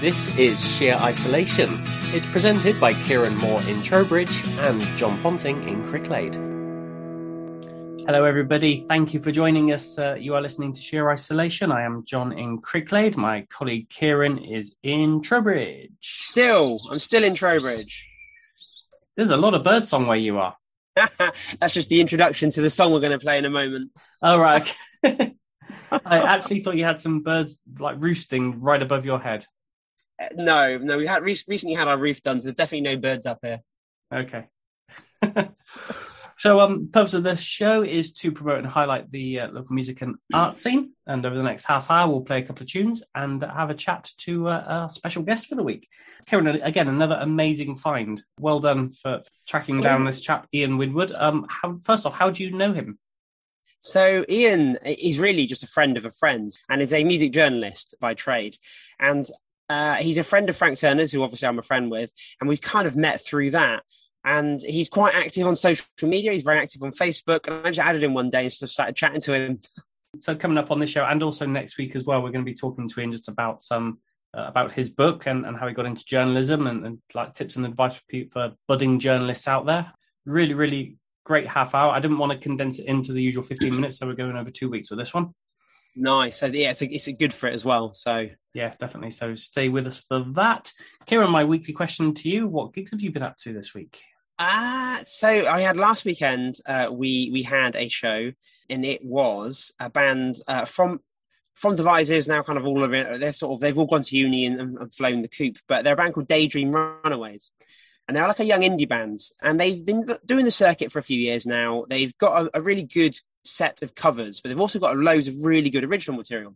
This is Sheer Isolation. It's presented by Kieran Moore in Trowbridge and John Ponting in Cricklade. Hello, everybody. Thank you for joining us. Uh, you are listening to Sheer Isolation. I am John in Cricklade. My colleague Kieran is in Trowbridge. Still, I'm still in Trowbridge. There's a lot of birdsong where you are. That's just the introduction to the song we're going to play in a moment. All right. I actually thought you had some birds like roosting right above your head. No, no, we had re- recently had our roof done, so there's definitely no birds up here. Okay. so, um, purpose of this show is to promote and highlight the uh, local music and art scene. And over the next half hour, we'll play a couple of tunes and have a chat to uh, our special guest for the week. Kieran, again, another amazing find. Well done for tracking down this chap, Ian Winwood. Um, how, first off, how do you know him? So Ian is really just a friend of a friend and is a music journalist by trade. And uh, he's a friend of Frank Turner's, who obviously I'm a friend with, and we've kind of met through that. And he's quite active on social media. He's very active on Facebook. And I just added him one day and just started chatting to him. So coming up on this show and also next week as well, we're going to be talking to him just about some uh, about his book and, and how he got into journalism and, and like tips and advice for, for budding journalists out there. Really, really great half hour. I didn't want to condense it into the usual 15 minutes, so we're going over two weeks with this one. Nice. So yeah, it's a, it's a good for it as well. So yeah, definitely. So stay with us for that. Kieran, my weekly question to you: What gigs have you been up to this week? Ah, uh, so I had last weekend. Uh, we we had a show, and it was a band uh, from from Devizes now, kind of all of it. They're sort of they've all gone to uni and, and flown the coop, but they're a band called Daydream Runaways and they're like a young indie band and they've been doing the circuit for a few years now they've got a, a, really good set of covers but they've also got loads of really good original material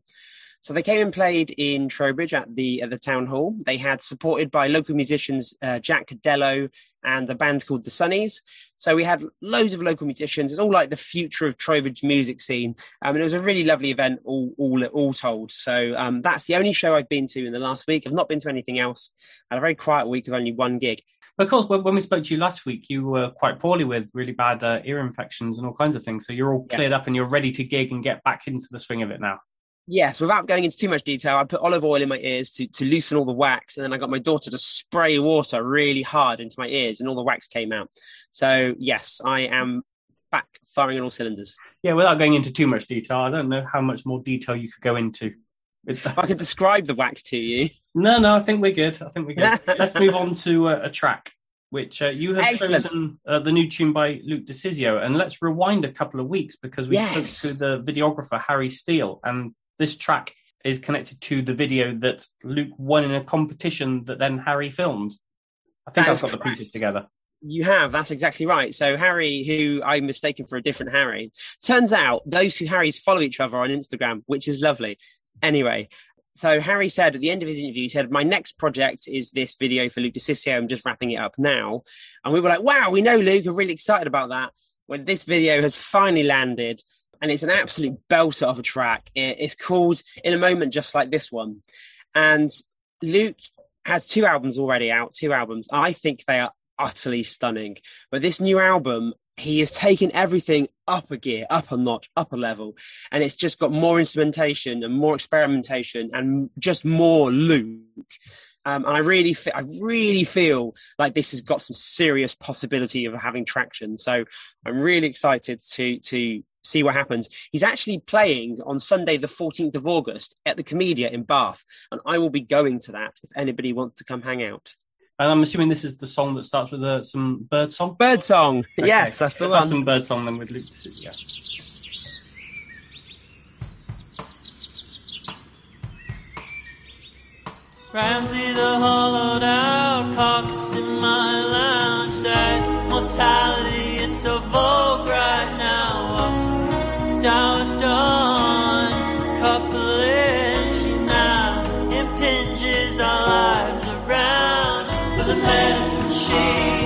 so they came and played in Trowbridge at the at the town hall. They had supported by local musicians uh, Jack Cadello and a band called the Sunnies. So we had loads of local musicians. It's all like the future of Trowbridge music scene. Um, and it was a really lovely event, all all all told. So um, that's the only show I've been to in the last week. I've not been to anything else. I had a very quiet week with only one gig. Of course, when we spoke to you last week, you were quite poorly with really bad uh, ear infections and all kinds of things. So you're all cleared yeah. up and you're ready to gig and get back into the swing of it now. Yes, without going into too much detail, I put olive oil in my ears to, to loosen all the wax, and then I got my daughter to spray water really hard into my ears, and all the wax came out. So yes, I am back firing on all cylinders. Yeah, without going into too much detail, I don't know how much more detail you could go into. I could describe the wax to you. No, no, I think we're good. I think we're good. Let's move on to uh, a track, which uh, you have Excellent. chosen uh, the new tune by Luke de-Sciscio. And let's rewind a couple of weeks because we yes. spoke to the videographer, Harry Steele. And this track is connected to the video that Luke won in a competition that then Harry filmed. I think that I've got correct. the pieces together. You have. That's exactly right. So Harry, who I'm mistaken for a different Harry, turns out those two Harrys follow each other on Instagram, which is lovely. Anyway, so Harry said at the end of his interview, he said, "My next project is this video for Luke de-Sciscio. I'm just wrapping it up now." And we were like, "Wow, we know Luke. We're really excited about that." When this video has finally landed, and it's an absolute belter of a track. It's called "In a Moment," just like this one, and Luke has two albums already out. Two albums. I think they are utterly stunning. But this new album he has taken everything up a gear, up a notch, up a level, and it's just got more instrumentation and more experimentation and just more Luke. Um, and I really, I really feel like this has got some serious possibility of having traction. So I'm really excited to to see what happens. He's actually playing on Sunday, the 14th of August, at the Komedia in Bath, and I will be going to that if anybody wants to come hang out. And I'm assuming this is the song that starts with uh, some bird song. Bird song, okay. yes, that's the one. Some bird song then with Luke. Yeah. Ramsey the hollowed out carcass in my lounge says mortality is so vogue right now. What's the Taoist on but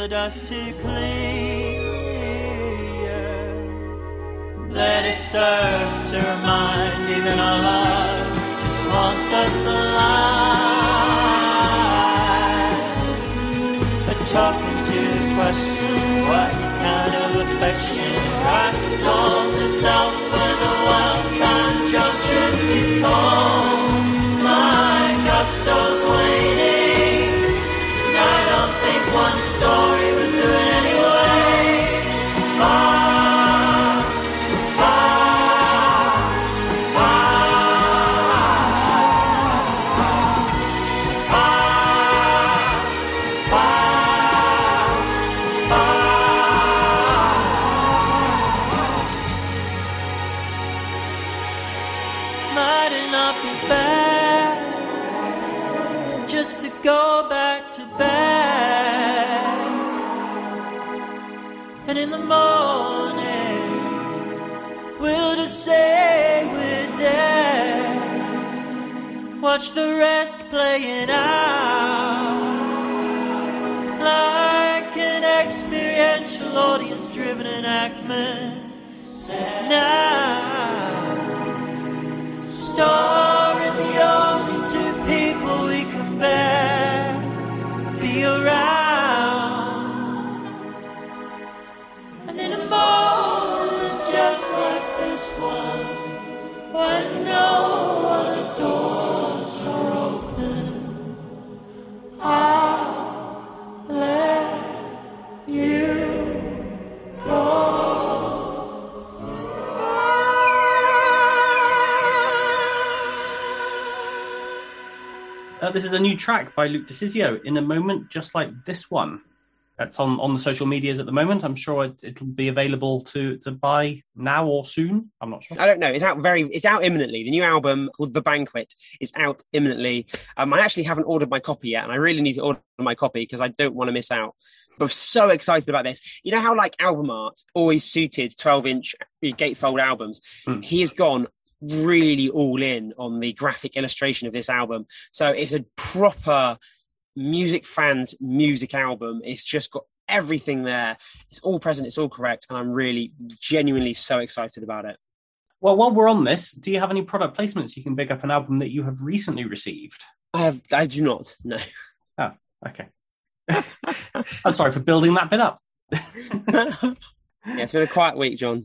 the dust to clear. Let it serve to remind me that our love just wants us alive. But talking to the question, what kind of affection resolves itself with a jump, truth be playing out. Like an experiential audience driven enactment. Now, starring Uh, this is a new track by Luke de-Sciscio in a moment just like this one. That's on, on the social medias at the moment. I'm sure it, will be available to, to buy now or soon. I'm not sure. I don't know. It's out very. It's out imminently. The new album called The Banquet is out imminently. Um, I actually haven't ordered my copy yet, and I really need to order my copy because I don't want to miss out. But I'm so excited about this. You know how like album art always suited 12 inch gatefold albums. Mm. He has gone really all in on the graphic illustration of this album. So it's a proper music fans music album. It's just got everything there. It's all present. It's all correct, and I'm really genuinely so excited about it. Well, while we're on this, do you have any product placements you can big up an album that you have recently received? I have. I do not. No. Oh, okay. I'm sorry for building that bit up. yeah, it's been a quiet week, John.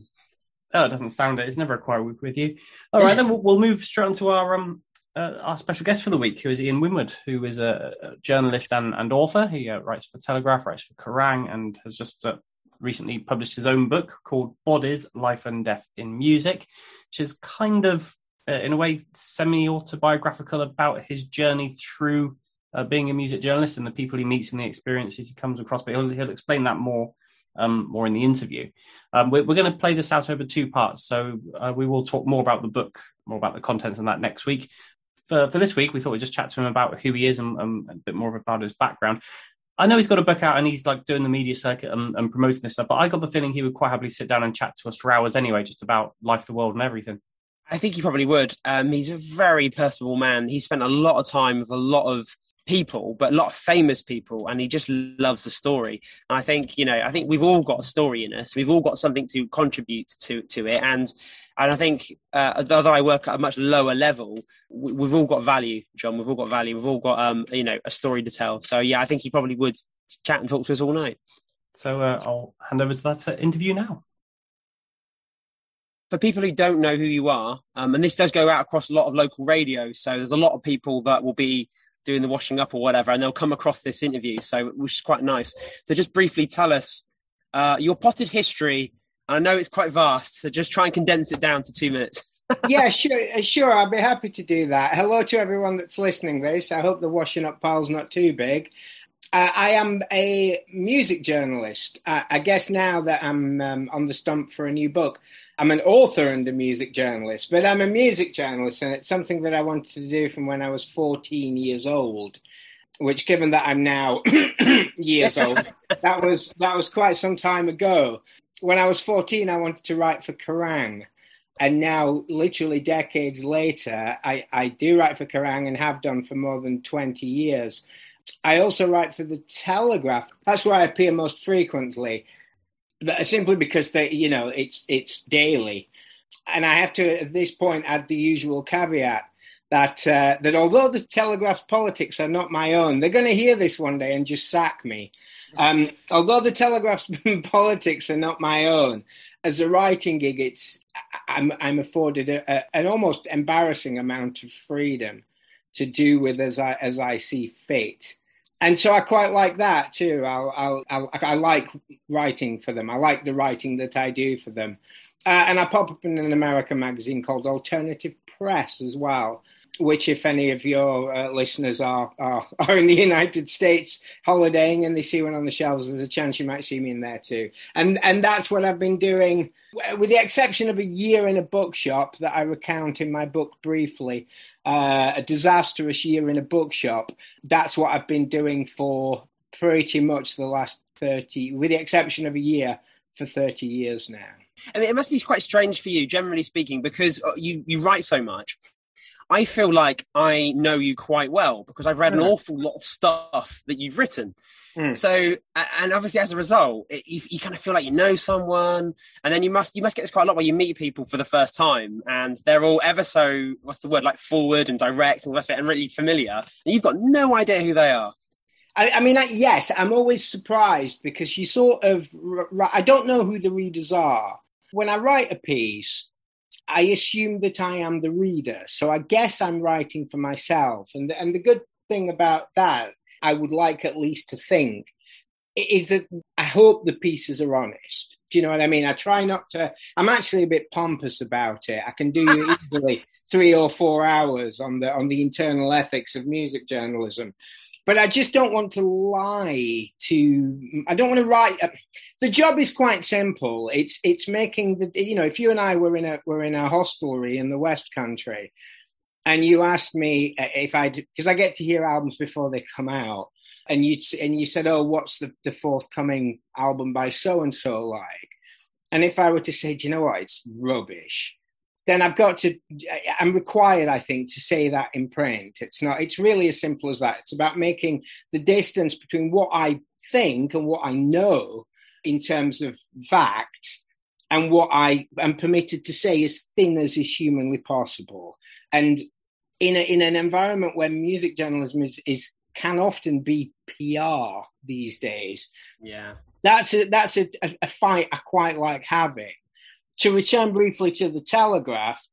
Oh, it doesn't sound it. It's never a choir week with you. All right, then we'll, we'll move straight on to our um, uh, our special guest for the week, who is Ian Winwood, who is a, a journalist and, and author. He uh, writes for Telegraph, writes for Kerrang, and has just uh, recently published his own book called Bodies Life and Death in Music, which is kind of, uh, in a way, semi autobiographical about his journey through uh, being a music journalist and the people he meets and the experiences he comes across. But he'll, he'll explain that more. Um, more in the interview. Um, we're, we're going to play this out over two parts, so uh, we will talk more about the book, more about the contents and that next week for, for this week, we thought we'd just chat to him about who he is and, and a bit more about his background. I know he's got a book out and he's like doing the media circuit and, and, promoting this stuff, but I got the feeling he would quite happily sit down and chat to us for hours anyway, just about life, the world, and everything. I think he probably would. Um, he's a very personable man. He spent a lot of time with a lot of people, but a lot of famous people, and he just loves the story. And I think you know, I think we've all got a story in us. We've all got something to contribute to to it, and and I think uh, although I work at a much lower level, we, have all got value, John. We've all got value. We've all got um, you know a story to tell. So yeah, I think he probably would chat and talk to us all night. So uh, I'll hand over to that uh, interview now for people who don't know who you are, um, and this does go out across a lot of local radio, so there's a lot of people that will be doing the washing up or whatever, and they'll come across this interview. So, which is quite nice. So, just briefly tell us uh, your potted history. I know it's quite vast, so just try and condense it down to two minutes. yeah, sure, uh, sure. I'll be happy to do that. Hello to everyone that's listening. This. I hope the washing up pile's not too big. Uh, I am a music journalist. Uh, I guess now that I'm um, on the stump for a new book, I'm an author and a music journalist, but I'm a music journalist, and it's something that I wanted to do from when I was 14 years old. Which, given that I'm now years old, that was that was quite some time ago. When I was 14, I wanted to write for Kerrang, and now, literally decades later, I, I do write for Kerrang and have done for more than 20 years. I also write for the Telegraph. That's where I appear most frequently, simply because they, you know, it's it's daily, and I have to at this point add the usual caveat that uh, that although the Telegraph's politics are not my own, they're going to hear this one day and just sack me. Um, although the Telegraph's politics are not my own, as a writing gig, it's I'm, I'm afforded a, a, an almost embarrassing amount of freedom to do with as I as I see fit. And so I quite like that too. I'll, I'll, i like writing for them. I like the writing that I do for them. Uh, and I pop up in an American magazine called Alternative Press as well, which, if any of your uh, listeners are, are, are in the United States holidaying and they see one on the shelves, there's a chance you might see me in there too. And and that's what I've been doing, with the exception of a year in a bookshop that I recount in my book briefly. Uh, a disastrous year in a bookshop. That's what I've been doing for pretty much the last 30, with the exception of a year, for 30 years now. I mean, it must be quite strange for you, generally speaking, because uh, you, you write so much. I feel like I know you quite well because I've read an hmm. awful lot of stuff that you've written. Mm. So, and obviously, as a result, it, you, you, kind of feel like you know someone, and then you must you must get this quite a lot where you meet people for the first time, and they're all ever so what's the word like forward and direct and of it, and really familiar, and you've got no idea who they are. I, I mean, yes, I'm always surprised because you sort of I don't know who the readers are when I write a piece. I assume that I am the reader. So I guess I'm writing for myself. And, and the good thing about that, I would like at least to think, is that I hope the pieces are honest. Do you know what I mean? I try not to, I'm actually a bit pompous about it. I can do easily three or four hours on the on the internal ethics of music journalism but I just don't want to lie to. I don't want to write. Uh, the job is quite simple. It's it's making the you know if you and I were in a were in a hostelry in the West Country, and you asked me uh, if I because I get to hear albums before they come out, and you and you said, oh, what's the the forthcoming album by so and so like? And if I were to say, do you know what, it's rubbish then I've got to, I'm required, I think, to say that in print. It's not, it's really as simple as that. It's about making the distance between what I think and what I know in terms of fact and what I am permitted to say as thin as is humanly possible. And in, a, in an environment where music journalism is, is can often be PR these days. Yeah. That's a, that's a, a, a fight I quite like having to return briefly to the Telegraph,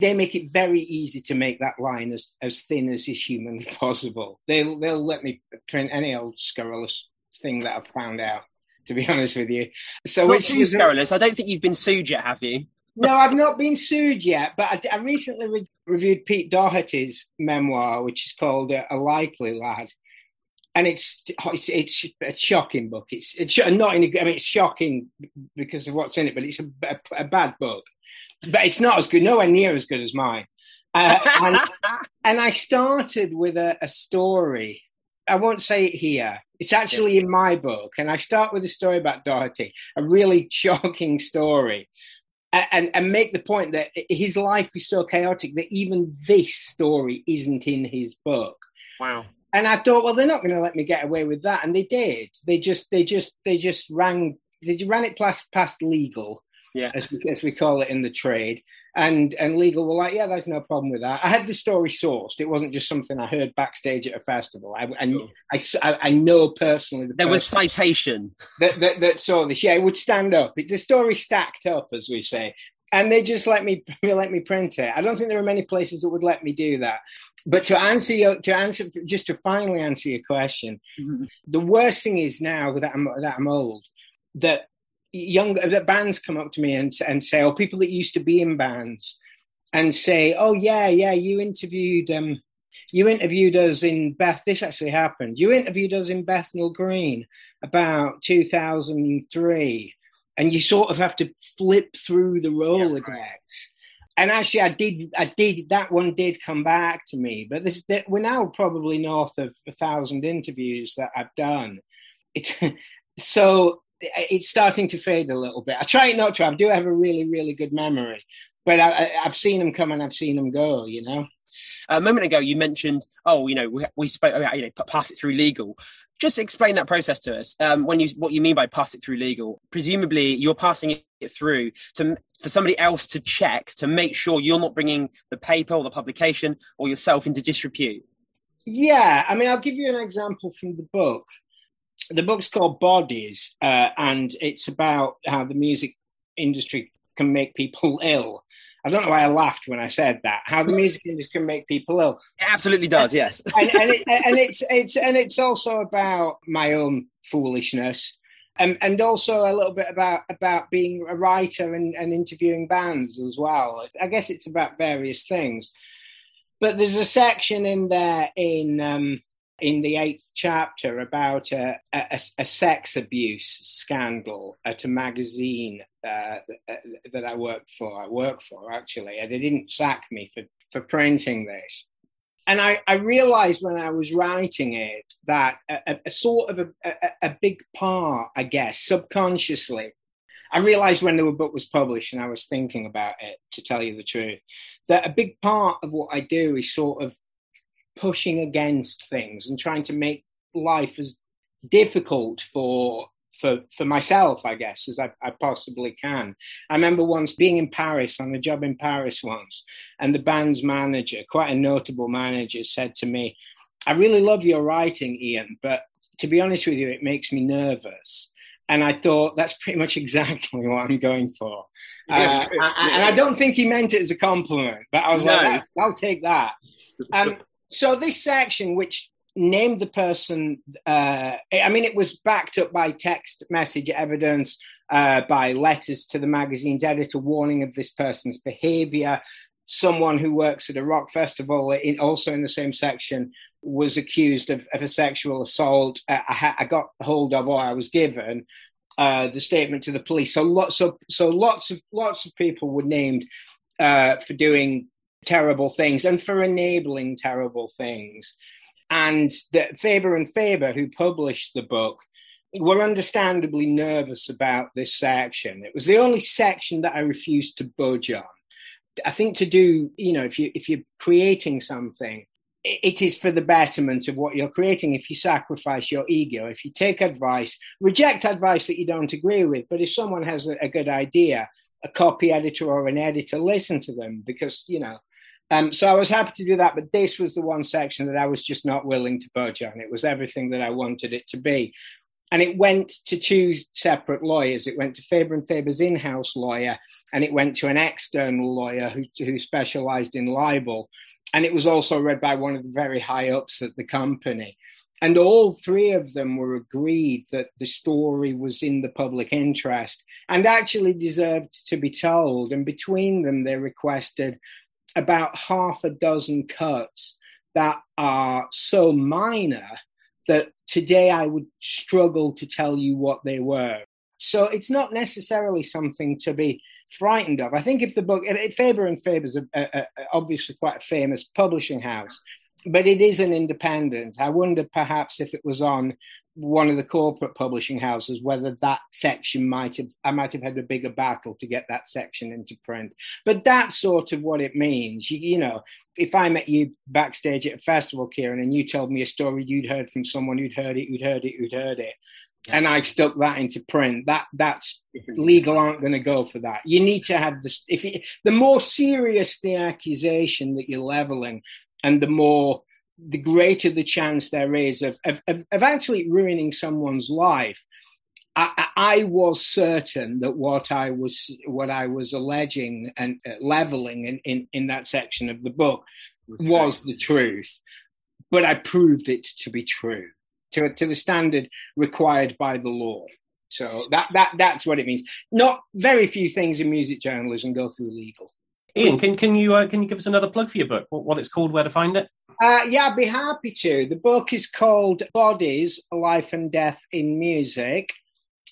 they make it very easy to make that line as, as thin as is humanly possible. They'll they'll let me print any old scurrilous thing that I've found out. To be honest with you, so not too scurrilous. I don't think you've been sued yet, have you? no, I've not been sued yet, but I, I recently re- reviewed Pete Doherty's memoir, which is called uh, "A Likely Lad," and it's it's it's a shocking book. It's it's not in. A, I mean, it's shocking because of what's in it, but it's a, a, a bad book. But it's not as good, nowhere near as good as mine. Uh, and, and, I started with a, a, story. I won't say it here. It's actually in my book, and I start with a story about Doherty, a really shocking story. And, and make the point that his life is so chaotic that even this story isn't in his book. Wow and I thought, well, they're not going to let me get away with that, and they did. They just, they just, they just rang, they ran it past, past legal, yeah, as we, as we call it in the trade, and and legal were like, yeah, there's no problem with that. I had the story sourced; it wasn't just something I heard backstage at a festival. I, and sure. I, I, I, know personally the there was citation that, that, that saw this. Yeah, it would stand up. It, the story stacked up, as we say. And they just let me let me print it. I don't think there are many places that would let me do that. But to answer your to answer just to finally answer your question, mm-hmm. the worst thing is now that I'm that I'm old that young that bands come up to me and and say, or people that used to be in bands and say, "Oh yeah, yeah, you interviewed um, you interviewed us in Beth. This actually happened. You interviewed us in Bethnal Green about 2003, and you sort of have to flip through the Rolodex." Yeah, right. And actually, I did. I did. That one did come back to me, but this we're now probably north of a thousand interviews that I've done. It, so it's starting to fade a little bit. I try not to. I do have a really, really good memory, but I, have seen them come and I've seen them go. You know. A moment ago, you mentioned, oh, you know, we, we spoke about, you know, pass it through legal. Just explain that process to us. Um, when you, what you mean by pass it through legal? Presumably, you're passing it through to for somebody else to check to make sure you're not bringing the paper or the publication or yourself into disrepute. Yeah, I mean, I'll give you an example from the book the book's called Bodies, uh, and it's about how the music industry can make people ill. I don't know why I laughed when I said that. How the music industry can make people ill. It absolutely does, yes. and, and, it, and, it's it's and it's also about my own foolishness, and and also a little bit about about being a writer and, and interviewing bands as well. I guess it's about various things. But there's a section in there in um, in the eighth chapter about a, a, a sex abuse scandal at a magazine uh, that I worked for. I work for actually, and they didn't sack me for, for printing this. And I, I realized when I was writing it that a, a sort of a big part, I guess, subconsciously, I realized when the book was published and I was thinking about it, to tell you the truth, that a big part of what I do is sort of pushing against things and trying to make life as difficult for for for myself, I guess, as I, I, possibly can. I remember once being in Paris on a job in Paris once, and the band's manager, quite a notable manager, said to me, "I really love your writing, Ian, but to be honest with you, it makes me nervous." And I thought that's pretty much exactly what I'm going for. Uh, and I don't think he meant it as a compliment, but I was no. like, "I'll take that." Um, so this section, which named the person, uh, I mean, it was backed up by text message evidence, uh, by letters to the magazine's editor warning of this person's behavior. Someone who works at a rock festival, in, also in the same section, was accused of, of a sexual assault. Uh, I, ha- I, got hold of, or I was given, uh, the statement to the police. So lots of so lots of lots of people were named uh, for doing terrible things and for enabling terrible things. And that Faber and Faber, who published the book, were understandably nervous about this section. It was the only section that I refused to budge on. I think to do, you know, if you if you're creating something, it is for the betterment of what you're creating. If you sacrifice your ego, if you take advice, reject advice that you don't agree with, but if someone has a, a good idea, a copy editor or an editor, listen to them because you know um, so I was happy to do that, but this was the one section that I was just not willing to budge on. It was everything that I wanted it to be. And it went to two separate lawyers. It went to Faber and Faber's in-house lawyer, and it went to an external lawyer who, who specialized in libel. And it was also read by one of the very high ups at the company. And all three of them were agreed that the story was in the public interest and actually deserved to be told. And between them, they requested about half a dozen cuts that are so minor that today I would struggle to tell you what they were. So it's not necessarily something to be frightened of. I think if the book, Faber and Faber is obviously quite a famous publishing house, but it is an independent. I wonder perhaps if it was on one of the corporate publishing houses whether that section might have I might have had a bigger battle to get that section into print. But that's sort of what it means. You, you know, if I met you backstage at a festival, Kieran, and you told me a story you'd heard from someone who'd heard it, who'd heard it, who'd heard it. Yeah. And I stuck that into print. That that's mm-hmm. legal aren't going to go for that. You need to have this. If you, the more serious the accusation that you're leveling, and the more the greater the chance there is of, of, of actually ruining someone's life. I, I, was certain that what I was what I was alleging and uh, leveling in, in, in that section of the book was the truth, but I proved it to be true to, to the standard required by the law. So that, that that's what it means. Not very few things in music journalism go through legal. Ian, can can you uh, can you give us another plug for your book? What, what it's called, where to find it? Uh, yeah, I'd be happy to. The book is called Bodies: Life and Death in Music,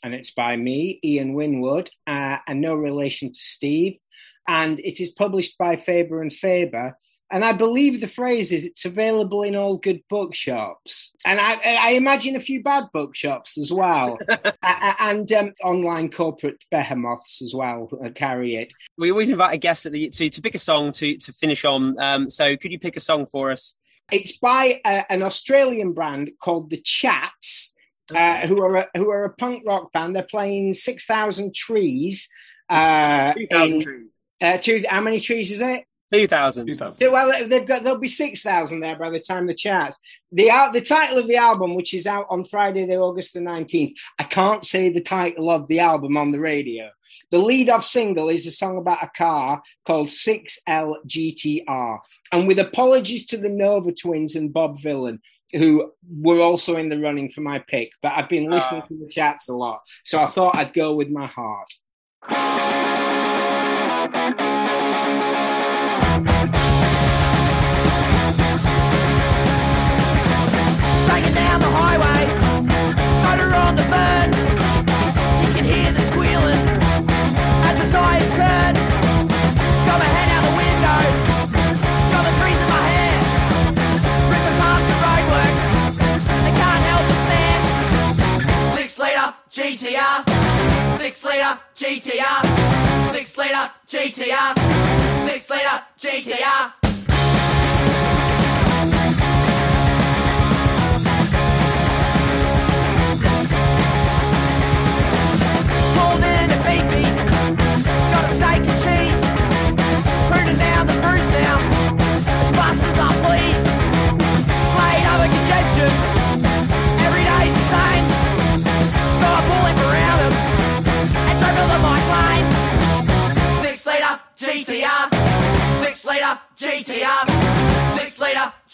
and it's by me, Ian Winwood, uh, and no relation to Steve. And it is published by Faber and Faber and I believe the phrase is it's available in all good bookshops. And I, I imagine a few bad bookshops as well. and um, online corporate behemoths as well uh, carry it. We always invite a guest the, to, to pick a song to, to finish on. Um, so could you pick a song for us? It's by uh, an Australian band called The Chats, uh, who, are a, who are a punk rock band. They're playing 6,000 trees. Uh, 2,000 trees. Uh, two, how many trees is it? Two thousand. Well, they've got there'll be six thousand there by the time the charts. The out the title of the album, which is out on Friday, the August the nineteenth. I can't say the title of the album on the radio. The lead off single is a song about a car called 6L GTR. And with apologies to the Nova Twins and Bob Vylan, who were also in the running for my pick, but I've been listening uh. to the chats a lot. So I thought I'd go with my heart. Six liter GTR, six liter GTR, six liter GTR. GTR,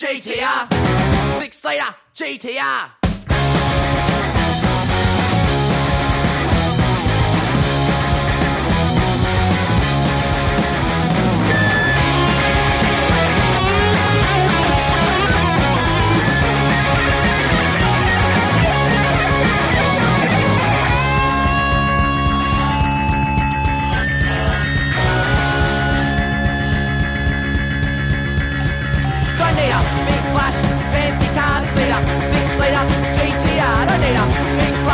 liter GTR,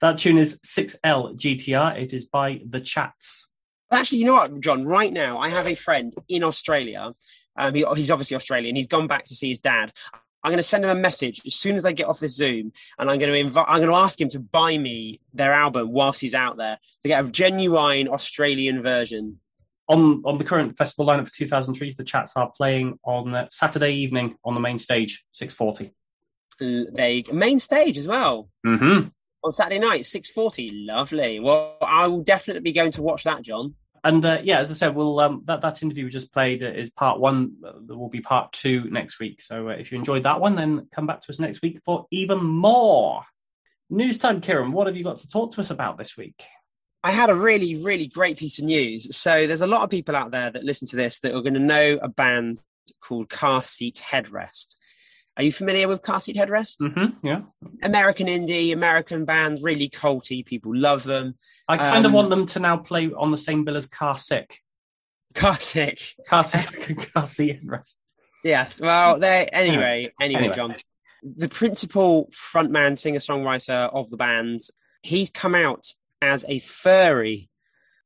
that tune is 6L GTR. It is by The Chats. Actually, you know what, John? Right now, I have a friend in Australia. Um, he, he's obviously Australian. He's gone back to see his dad. I'm going to send him a message as soon as I get off this Zoom, and I'm going to invite. I'm going to ask him to buy me their album whilst he's out there to get a genuine Australian version on on the current festival lineup for 2000 Trees, the chats are playing on uh, Saturday evening on the main stage, 6:40. They main stage as well. Mm-hmm. On Saturday night, 6:40. Lovely. Well, I will definitely be going to watch that, John. And uh, yeah, as I said, we'll um, that that interview we just played is part one. There will be part two next week. So uh, if you enjoyed that one, then come back to us next week for even more. News time, Kieran. What have you got to talk to us about this week? I had a really, really great piece of news. So there's a lot of people out there that listen to this that are going to know a band called Car Seat Headrest. Are you familiar with Car Seat Headrest? Mm-hmm, yeah. American indie, American band, really culty. People love them. I kind um, of want them to now play on the same bill as Car Sick. Car Sick. Car Sick. Car Seat Headrest. Yes. Well, they anyway, anyway, anyway, John. The principal frontman, singer, songwriter of the band, he's come out as a furry.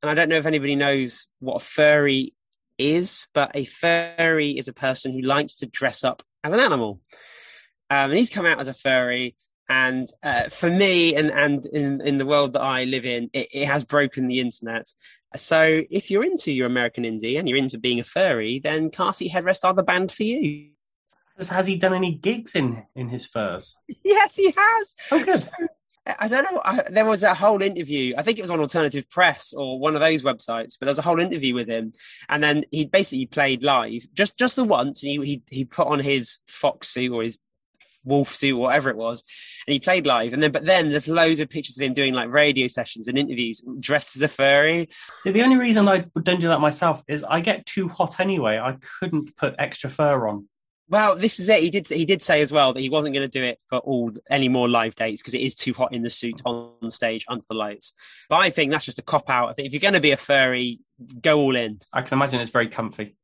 And I don't know if anybody knows what a furry is, but a furry is a person who likes to dress up as an animal. Um, and he's come out as a furry. And uh, for me, and, and in, in the world that I live in, it, it has broken the internet. So if you're into your American indie and you're into being a furry, then Car Seat Headrest are the band for you. Has he done any gigs in in his furs? yes, he has. Oh, good. So, I don't know. I, there was a whole interview. I think it was on Alternative Press or one of those websites. But there was a whole interview with him, and then he basically played live just just the once, and he he, he put on his fox suit or his wolf suit, whatever it was, and he played live. And then, but then there's loads of pictures of him doing like radio sessions and interviews dressed as a furry. See, the only reason I don't do that myself is I get too hot anyway. I couldn't put extra fur on. Well, this is it. He did. He did say as well that he wasn't going to do it for all any more live dates because it is too hot in the suit on stage under the lights. But I think that's just a cop out. I think if you're going to be a furry, go all in. I can imagine it's very comfy.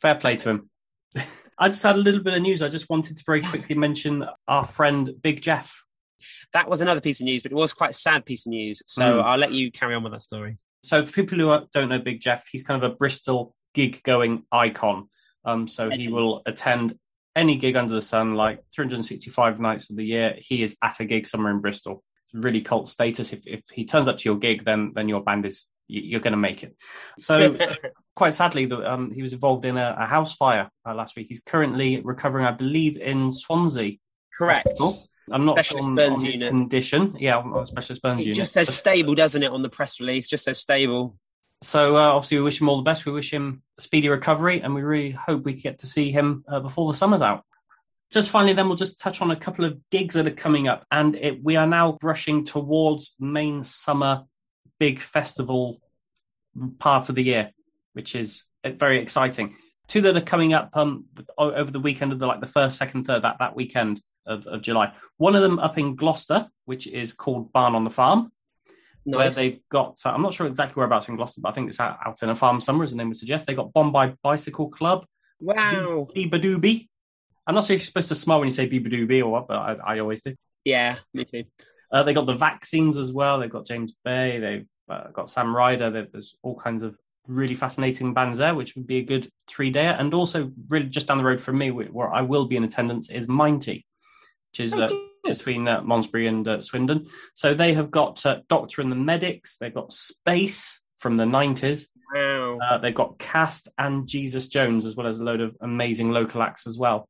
Fair play to him. I just had a little bit of news. I just wanted to very quickly mention our friend Big Jeff. That was another piece of news, but it was quite a sad piece of news. So mm. I'll let you carry on with that story. So for people who don't know Big Jeff, he's kind of a Bristol gig going icon. Um, so he will attend any gig under the sun, like 365 nights of the year. He is at a gig somewhere in Bristol. It's really cult status. If, if he turns up to your gig, then then your band is you're going to make it. So, quite sadly, the, um, he was involved in a, a house fire uh, last week. He's currently recovering, I believe, in Swansea. Correct. Hospital. I'm not specialist sure on, on condition. Yeah, on specialist burns it unit. just says stable, doesn't it, on the press release? Just says stable. So uh, obviously, we wish him all the best. We wish him a speedy recovery, and we really hope we get to see him uh, before the summer's out. Just finally, then we'll just touch on a couple of gigs that are coming up, and it, we are now brushing towards main summer big festival part of the year, which is uh, very exciting. Two that are coming up um, over the weekend of the like the first, second, third that that weekend of, of July. One of them up in Gloucester, which is called Barn on the Farm, nice. where they've got. Uh, I'm not sure exactly whereabouts in Gloucester, but I think it's out, out in a farm somewhere, as the name would suggest. They got Bombay Bicycle Club. Wow. Beabadoobee. I'm not sure if you're supposed to smile when you say Beabadoobee or what, but I, I always do. Yeah, me too. Uh, they got the vaccines as well. They've got James Bay. They've uh, got Sam Ryder. There's all kinds of really fascinating bands there, which would be a good three day. And also, really just down the road from me, where I will be in attendance, is Minety, which is uh, between uh, Malmesbury and uh, Swindon. So they have got uh, Doctor and the Medics. They've got Space from the 90s. Wow. Uh, they've got Cast and Jesus Jones, as well as a load of amazing local acts as well.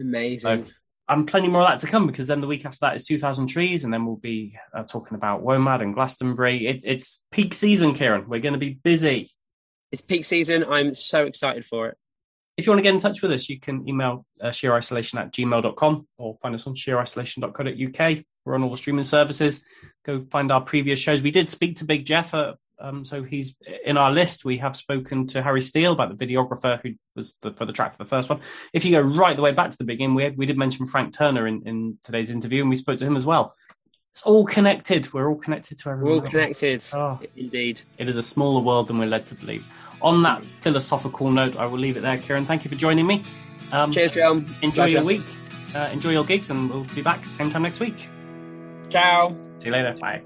Amazing. So, and plenty more of that to come because then the week after that is 2000 Trees, and then we'll be uh, talking about WOMAD and Glastonbury. It, it's peak season, Kieran. We're going to be busy. It's peak season. I'm so excited for it. If you want to get in touch with us, you can email uh, sheerisolation at gmail.com or find us on sheerisolation.co.uk. We're on all the streaming services. Go find our previous shows. We did speak to Big Jeff uh, um, so he's in our list. We have spoken to Harry Steele about the videographer who was the, for the track for the first one. If you go right the way back to the beginning, we, we did mention Frank Turner in, in today's interview, and we spoke to him as well. It's all connected. We're all connected to everyone. We're all connected. Oh, Indeed. It is a smaller world than we're led to believe. On that philosophical note, I will leave it there, Kieran. Thank you for joining me. Um, Cheers, John. Enjoy Pleasure. your week. Uh, enjoy your gigs, and we'll be back same time next week. Ciao. See you later. Bye.